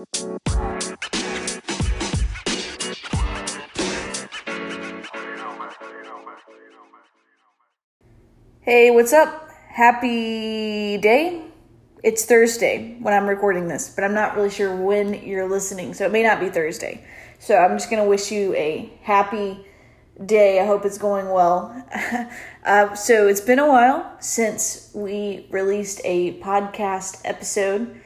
Hey, what's up? Happy day. It's Thursday when I'm recording this, but I'm not really sure when you're listening, so it may not be Thursday. So I'm just going to wish you a happy day. I hope it's going well. uh, so it's been a while since we released a podcast episode.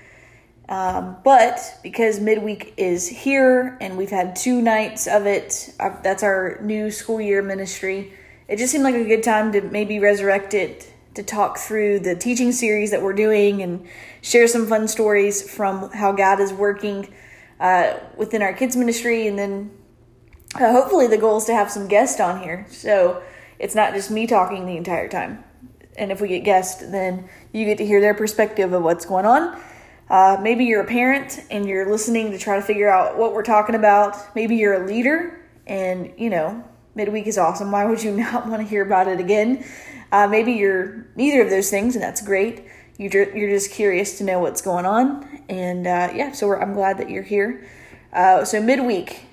Um, but because midweek is here and we've had two nights of it, uh, that's our new school year ministry it just seemed like a good time to maybe resurrect it to talk through the teaching series that we're doing and share some fun stories from how God is working uh, within our kids ministry and then uh, hopefully the goal is to have some guests on here. So it's not just me talking the entire time. And if we get guests then you get to hear their perspective of what's going on uh, maybe you're a parent and you're listening to try to figure out what we're talking about maybe you're a leader and you know midweek is awesome. Why would you not want to hear about it again? Uh, maybe you're neither of those things, and that's great. You you're just curious to know what's going on, and uh, yeah, so I'm glad that you're here. Uh, so midweek,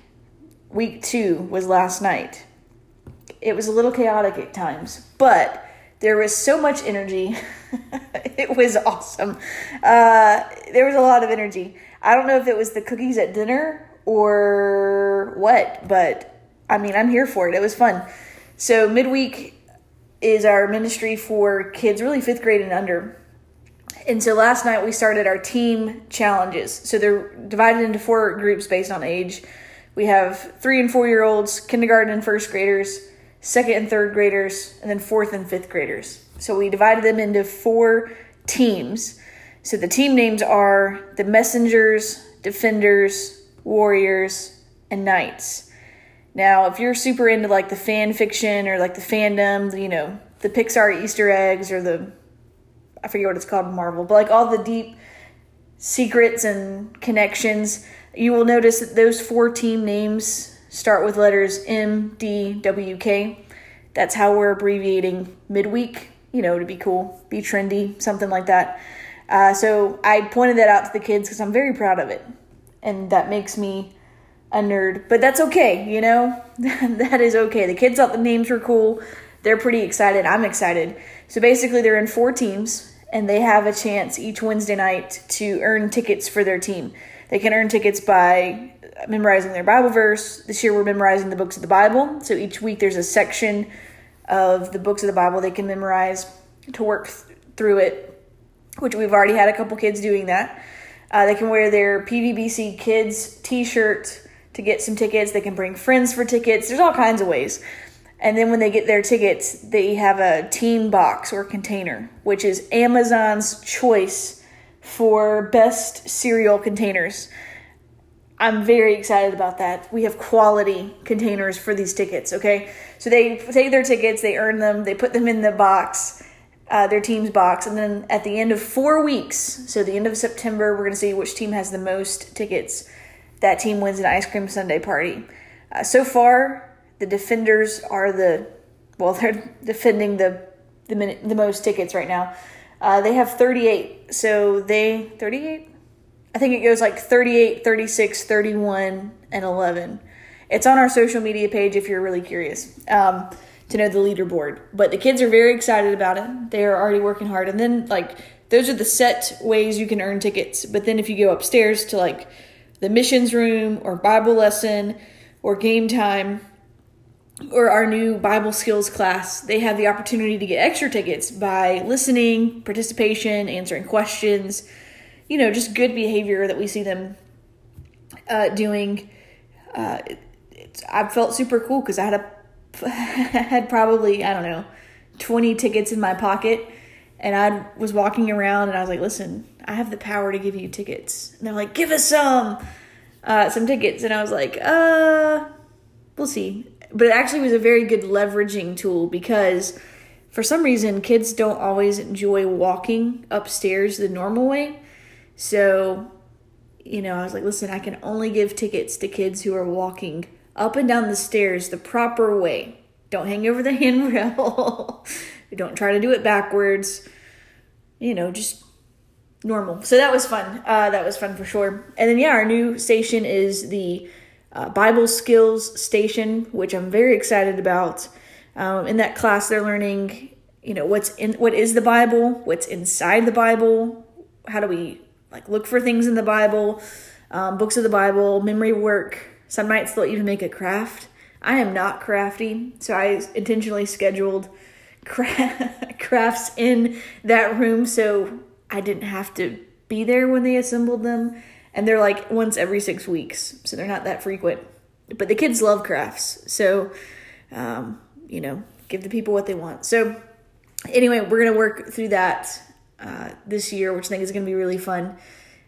week two was last night. It was a little chaotic at times, but there was so much energy. it was awesome. Uh, there was a lot of energy. I don't know if it was the cookies at dinner or what, but I mean, I'm here for it. It was fun. So midweek is our ministry for kids, really fifth grade and under. And so last night we started our team challenges. So they're divided into four groups based on age. We have three and four year olds, kindergarten and first graders, second and third graders, and then fourth and fifth graders. So we divided them into four teams. So the team names are the messengers, defenders, warriors, and knights. Now, if you're super into like the fan fiction or like the fandom, you know, the Pixar Easter eggs or the I forget what it's called Marvel, but like all the deep secrets and connections, you will notice that those four team names start with letters M, D, W, K. That's how we're abbreviating midweek, you know, to be cool, be trendy, something like that. Uh, so I pointed that out to the kids because I'm very proud of it. And that makes me a nerd, but that's okay, you know? that is okay. The kids thought the names were cool. They're pretty excited. I'm excited. So basically, they're in four teams, and they have a chance each Wednesday night to earn tickets for their team. They can earn tickets by memorizing their Bible verse. This year, we're memorizing the books of the Bible. So each week, there's a section of the books of the Bible they can memorize to work th- through it, which we've already had a couple kids doing that. Uh, they can wear their PVBC Kids t shirt to get some tickets. They can bring friends for tickets. There's all kinds of ways. And then when they get their tickets, they have a team box or container, which is Amazon's choice for best cereal containers. I'm very excited about that. We have quality containers for these tickets, okay? So they take their tickets, they earn them, they put them in the box, uh, their team's box, and then at the end of four weeks, so the end of September, we're gonna see which team has the most tickets that team wins an ice cream sundae party. Uh, so far, the defenders are the well, they're defending the the, minute, the most tickets right now. Uh, they have 38, so they 38. I think it goes like 38, 36, 31, and 11. It's on our social media page if you're really curious um, to know the leaderboard. But the kids are very excited about it. They are already working hard. And then, like, those are the set ways you can earn tickets. But then if you go upstairs to, like, the missions room or Bible lesson or game time or our new Bible skills class, they have the opportunity to get extra tickets by listening, participation, answering questions, you know, just good behavior that we see them uh, doing. Uh, I felt super cool because I had a had probably I don't know twenty tickets in my pocket, and I was walking around and I was like, "Listen, I have the power to give you tickets. And they're like, give us some, uh, some tickets. And I was like, uh, we'll see. But it actually was a very good leveraging tool because for some reason, kids don't always enjoy walking upstairs the normal way. So, you know, I was like, listen, I can only give tickets to kids who are walking up and down the stairs the proper way. Don't hang over the handrail. don't try to do it backwards. You know, just normal. So that was fun. Uh, that was fun for sure. And then yeah, our new station is the uh, Bible Skills Station, which I'm very excited about. Um, in that class, they're learning, you know, what's in what is the Bible, what's inside the Bible, how do we like look for things in the Bible, um, books of the Bible, memory work. Some nights they'll even make a craft. I am not crafty, so I intentionally scheduled crafts in that room so I didn't have to be there when they assembled them. And they're like once every six weeks, so they're not that frequent. But the kids love crafts, so um, you know, give the people what they want. So anyway, we're gonna work through that uh, this year, which I think is gonna be really fun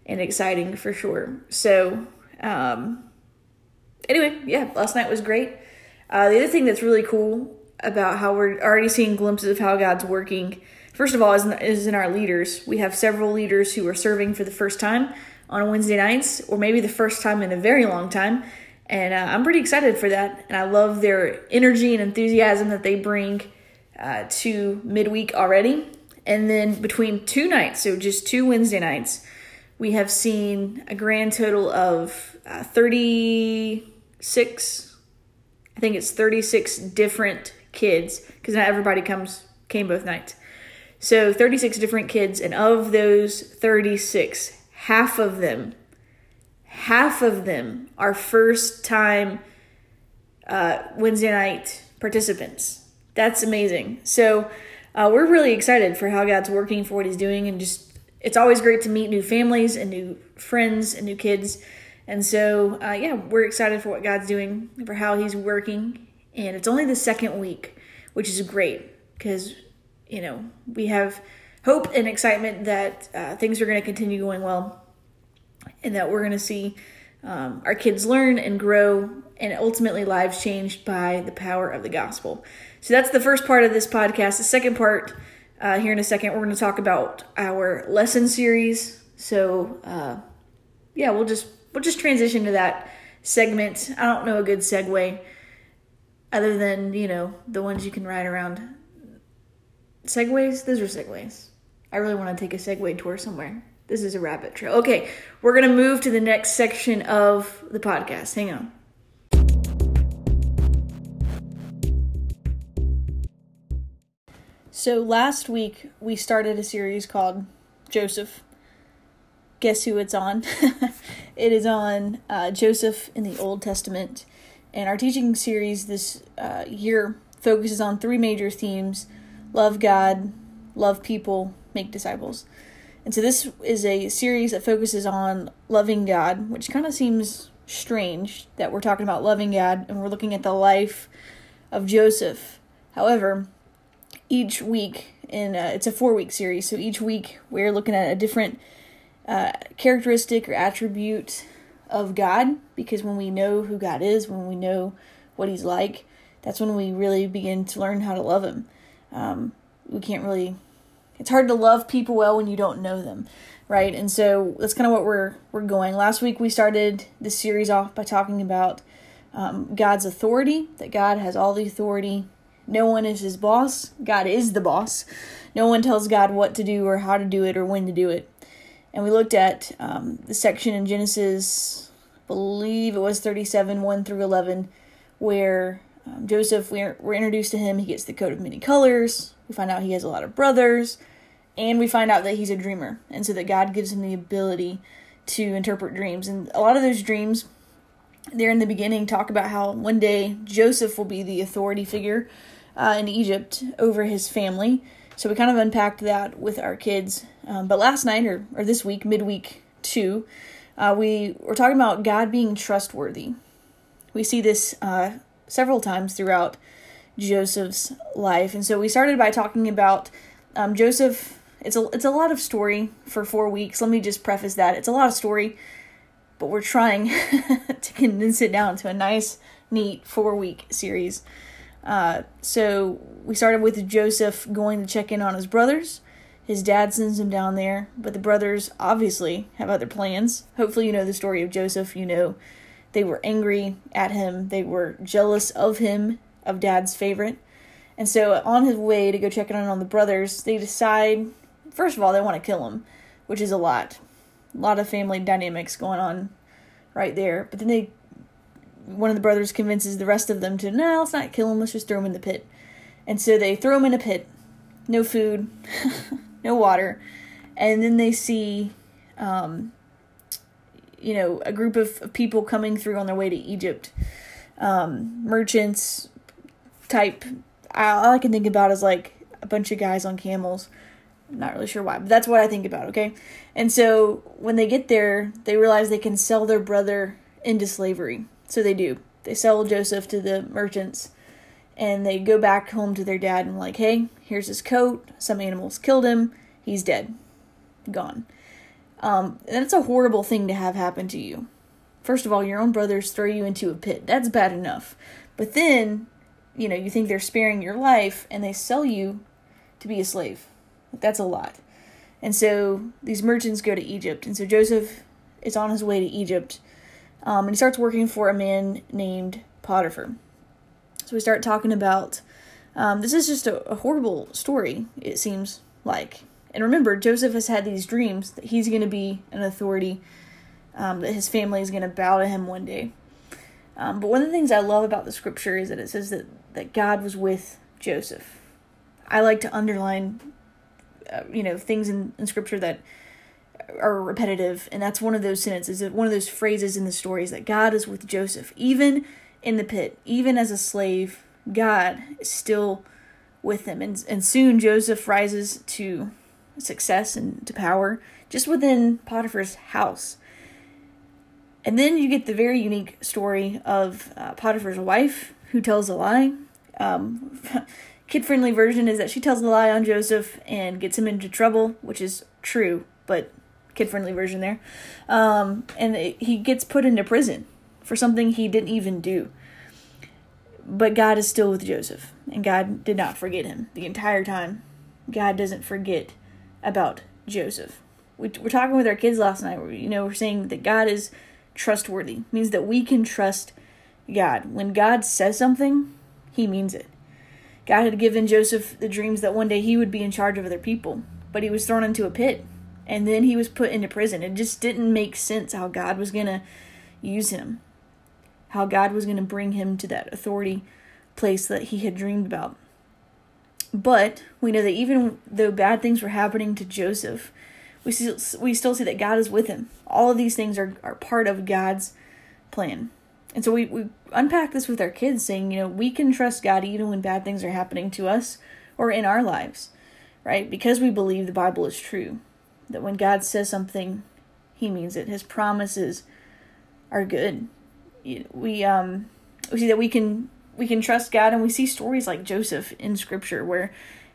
and exciting for sure. So um, anyway, yeah, last night was great. Uh, the other thing that's really cool about how we're already seeing glimpses of how God's working, first of all, is in, is in our leaders. We have several leaders who are serving for the first time on Wednesday nights, or maybe the first time in a very long time. And uh, I'm pretty excited for that. And I love their energy and enthusiasm that they bring uh, to midweek already. And then between two nights, so just two Wednesday nights, we have seen a grand total of uh, 36, I think it's 36 different kids, because not everybody comes came both nights. So 36 different kids, and of those 36, half of them, half of them are first time uh, Wednesday night participants. That's amazing. So uh, we're really excited for how God's working for what He's doing, and just it's always great to meet new families and new friends and new kids. And so, uh, yeah, we're excited for what God's doing, for how He's working. And it's only the second week, which is great because, you know, we have hope and excitement that uh, things are going to continue going well and that we're going to see um, our kids learn and grow and ultimately lives changed by the power of the gospel. So that's the first part of this podcast. The second part uh, here in a second, we're going to talk about our lesson series. So, uh, yeah, we'll just we'll just transition to that segment. I don't know a good segue other than you know the ones you can ride around. Segways, those are segways. I really want to take a Segway tour somewhere. This is a rabbit trail. Okay, we're gonna move to the next section of the podcast. Hang on. So last week we started a series called Joseph. Guess who it's on? it is on uh, Joseph in the Old Testament. And our teaching series this uh, year focuses on three major themes love God, love people, make disciples. And so this is a series that focuses on loving God, which kind of seems strange that we're talking about loving God and we're looking at the life of Joseph. However, each week in uh, it's a four week series so each week we're looking at a different uh, characteristic or attribute of god because when we know who god is when we know what he's like that's when we really begin to learn how to love him. Um, we can't really it's hard to love people well when you don't know them right? And so that's kind of what we're we're going. Last week we started this series off by talking about um, god's authority that god has all the authority no one is his boss. God is the boss. No one tells God what to do or how to do it or when to do it. And we looked at um, the section in Genesis, I believe it was 37, 1 through 11, where um, Joseph, we're, we're introduced to him. He gets the coat of many colors. We find out he has a lot of brothers. And we find out that he's a dreamer. And so that God gives him the ability to interpret dreams. And a lot of those dreams, there in the beginning, talk about how one day Joseph will be the authority figure uh, in Egypt over his family. So we kind of unpacked that with our kids. Um, but last night, or, or this week, midweek two, uh, we were talking about God being trustworthy. We see this uh, several times throughout Joseph's life. And so we started by talking about um, Joseph. It's a, it's a lot of story for four weeks. Let me just preface that. It's a lot of story, but we're trying to condense it down to a nice, neat four week series. Uh, so we started with Joseph going to check in on his brothers. His dad sends him down there, but the brothers obviously have other plans. Hopefully, you know the story of Joseph. You know they were angry at him, they were jealous of him, of dad's favorite. And so, on his way to go check in on the brothers, they decide, first of all, they want to kill him. which is a lot. A lot of family dynamics going on right there. But then they, one of the brothers convinces the rest of them to, no, let's not kill him, let's just throw him in the pit. And so they throw him in a pit, no food, no water, and then they see, um, you know, a group of, people coming through on their way to Egypt, um, merchants type. All I can think about is like a bunch of guys on camels. I'm not really sure why, but that's what I think about, okay? And so when they get there, they realize they can sell their brother into slavery. So they do. They sell Joseph to the merchants and they go back home to their dad and like, "Hey, here's his coat. Some animals killed him. He's dead. Gone." Um, that's a horrible thing to have happen to you. First of all, your own brothers throw you into a pit. That's bad enough. But then, you know, you think they're sparing your life and they sell you to be a slave. That's a lot. And so these merchants go to Egypt. And so Joseph is on his way to Egypt. Um, and he starts working for a man named Potiphar. So we start talking about um, this is just a, a horrible story, it seems like. And remember, Joseph has had these dreams that he's going to be an authority, um, that his family is going to bow to him one day. Um, but one of the things I love about the scripture is that it says that, that God was with Joseph. I like to underline, uh, you know, things in, in scripture that are repetitive, and that's one of those sentences, one of those phrases in the stories that God is with Joseph, even in the pit, even as a slave. God is still with him, and and soon Joseph rises to success and to power just within Potiphar's house. And then you get the very unique story of uh, Potiphar's wife who tells a lie. Um, kid friendly version is that she tells a lie on Joseph and gets him into trouble, which is true, but kid friendly version there. Um, and it, he gets put into prison for something he didn't even do. But God is still with Joseph, and God did not forget him the entire time. God doesn't forget about Joseph. We, we're talking with our kids last night. You know, we're saying that God is trustworthy. It means that we can trust God. When God says something, He means it. God had given Joseph the dreams that one day he would be in charge of other people, but he was thrown into a pit and then he was put into prison. It just didn't make sense how God was going to use him, how God was going to bring him to that authority place that he had dreamed about. But we know that even though bad things were happening to Joseph, we still, we still see that God is with him. All of these things are, are part of God's plan. And so we, we unpack this with our kids, saying, you know, we can trust God even when bad things are happening to us or in our lives, right? Because we believe the Bible is true. That when God says something, He means it. His promises are good. We um we see that we can we can trust God, and we see stories like Joseph in Scripture where,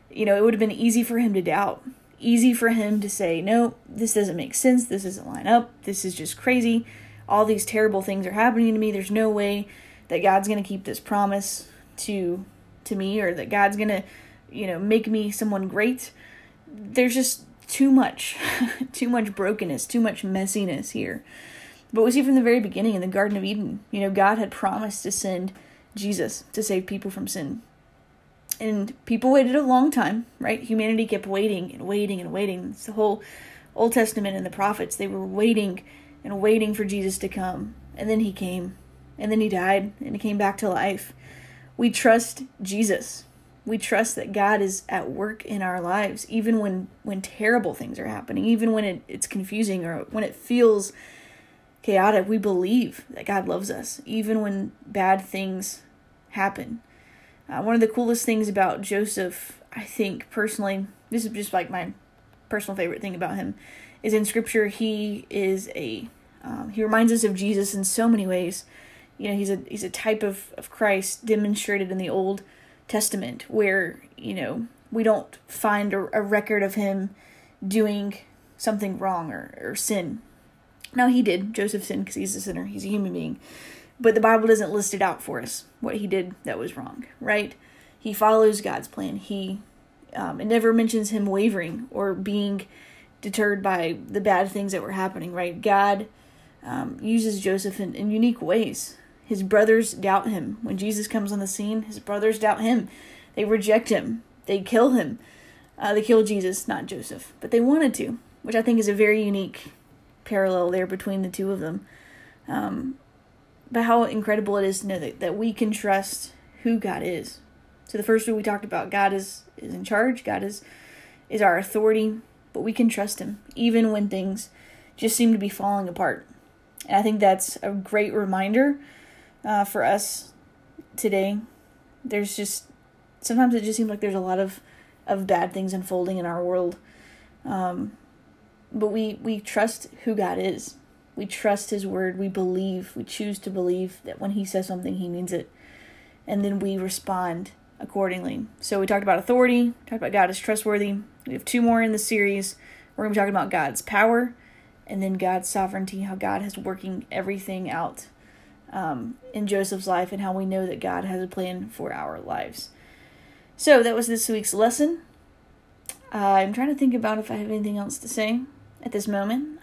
you know, it would have been easy for him to doubt, easy for him to say, no, this doesn't make sense. This doesn't line up. This is just crazy all these terrible things are happening to me. There's no way that God's going to keep this promise to to me or that God's going to, you know, make me someone great. There's just too much too much brokenness, too much messiness here. But we see from the very beginning in the Garden of Eden, you know, God had promised to send Jesus to save people from sin. And people waited a long time, right? Humanity kept waiting and waiting and waiting. It's the whole Old Testament and the prophets, they were waiting and waiting for Jesus to come. And then he came. And then he died and he came back to life. We trust Jesus. We trust that God is at work in our lives, even when, when terrible things are happening, even when it, it's confusing or when it feels chaotic. We believe that God loves us, even when bad things happen. Uh, one of the coolest things about Joseph, I think personally, this is just like my personal favorite thing about him, is in scripture he is a um, he reminds us of Jesus in so many ways. You know, he's a he's a type of, of Christ demonstrated in the Old Testament where, you know, we don't find a, a record of him doing something wrong or, or sin. Now he did. Joseph sinned because he's a sinner. He's a human being. But the Bible doesn't list it out for us, what he did that was wrong, right? He follows God's plan. He um, it never mentions him wavering or being deterred by the bad things that were happening, right? God um, uses Joseph in, in unique ways. His brothers doubt him. When Jesus comes on the scene, his brothers doubt him. They reject him. They kill him. Uh, they kill Jesus, not Joseph, but they wanted to. which I think is a very unique parallel there between the two of them. Um, but how incredible it is to know that, that we can trust who God is. So the first week we talked about God is is in charge. God is is our authority, but we can trust Him even when things just seem to be falling apart. And I think that's a great reminder uh, for us today. There's just sometimes it just seems like there's a lot of of bad things unfolding in our world, um, but we we trust who God is. We trust His word. We believe. We choose to believe that when He says something, He means it, and then we respond accordingly. So we talked about authority. Talked about God is trustworthy. We have two more in the series. We're to be talking about God's power, and then God's sovereignty. How God is working everything out um, in Joseph's life, and how we know that God has a plan for our lives. So that was this week's lesson. Uh, I'm trying to think about if I have anything else to say at this moment.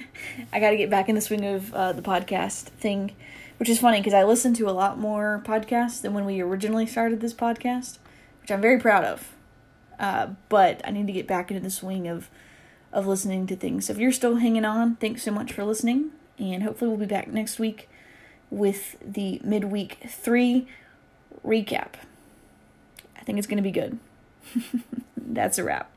I got to get back in the swing of uh, the podcast thing, which is funny because I listen to a lot more podcasts than when we originally started this podcast, which I'm very proud of. Uh, but I need to get back into the swing of of listening to things. So if you're still hanging on, thanks so much for listening, and hopefully we'll be back next week with the midweek three recap. I think it's going to be good. That's a wrap.